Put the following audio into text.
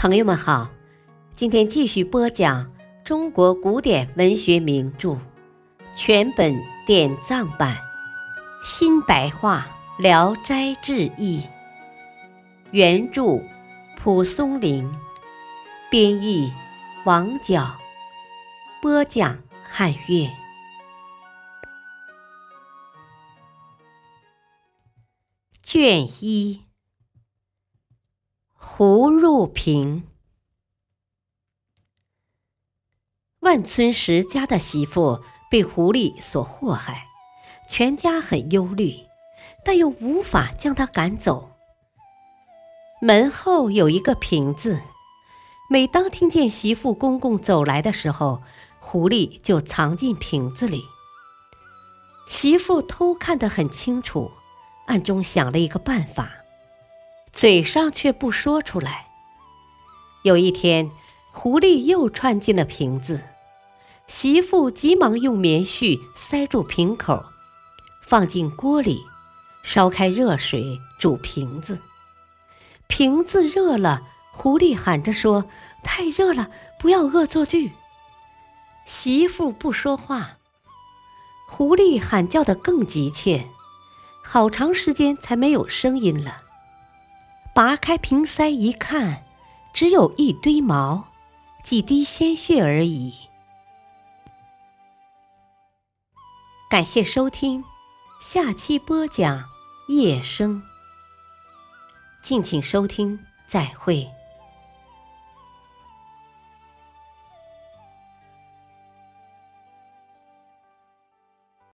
朋友们好，今天继续播讲中国古典文学名著全本典藏版新白话《聊斋志异》，原著蒲松龄，编译王角，播讲汉乐。卷一。胡入平，万村石家的媳妇被狐狸所祸害，全家很忧虑，但又无法将她赶走。门后有一个瓶子，每当听见媳妇公公走来的时候，狐狸就藏进瓶子里。媳妇偷看得很清楚，暗中想了一个办法。嘴上却不说出来。有一天，狐狸又窜进了瓶子，媳妇急忙用棉絮塞住瓶口，放进锅里，烧开热水煮瓶子。瓶子热了，狐狸喊着说：“太热了，不要恶作剧。”媳妇不说话，狐狸喊叫的更急切，好长时间才没有声音了。拔开瓶塞一看，只有一堆毛，几滴鲜血而已。感谢收听，下期播讲夜生。敬请收听，再会。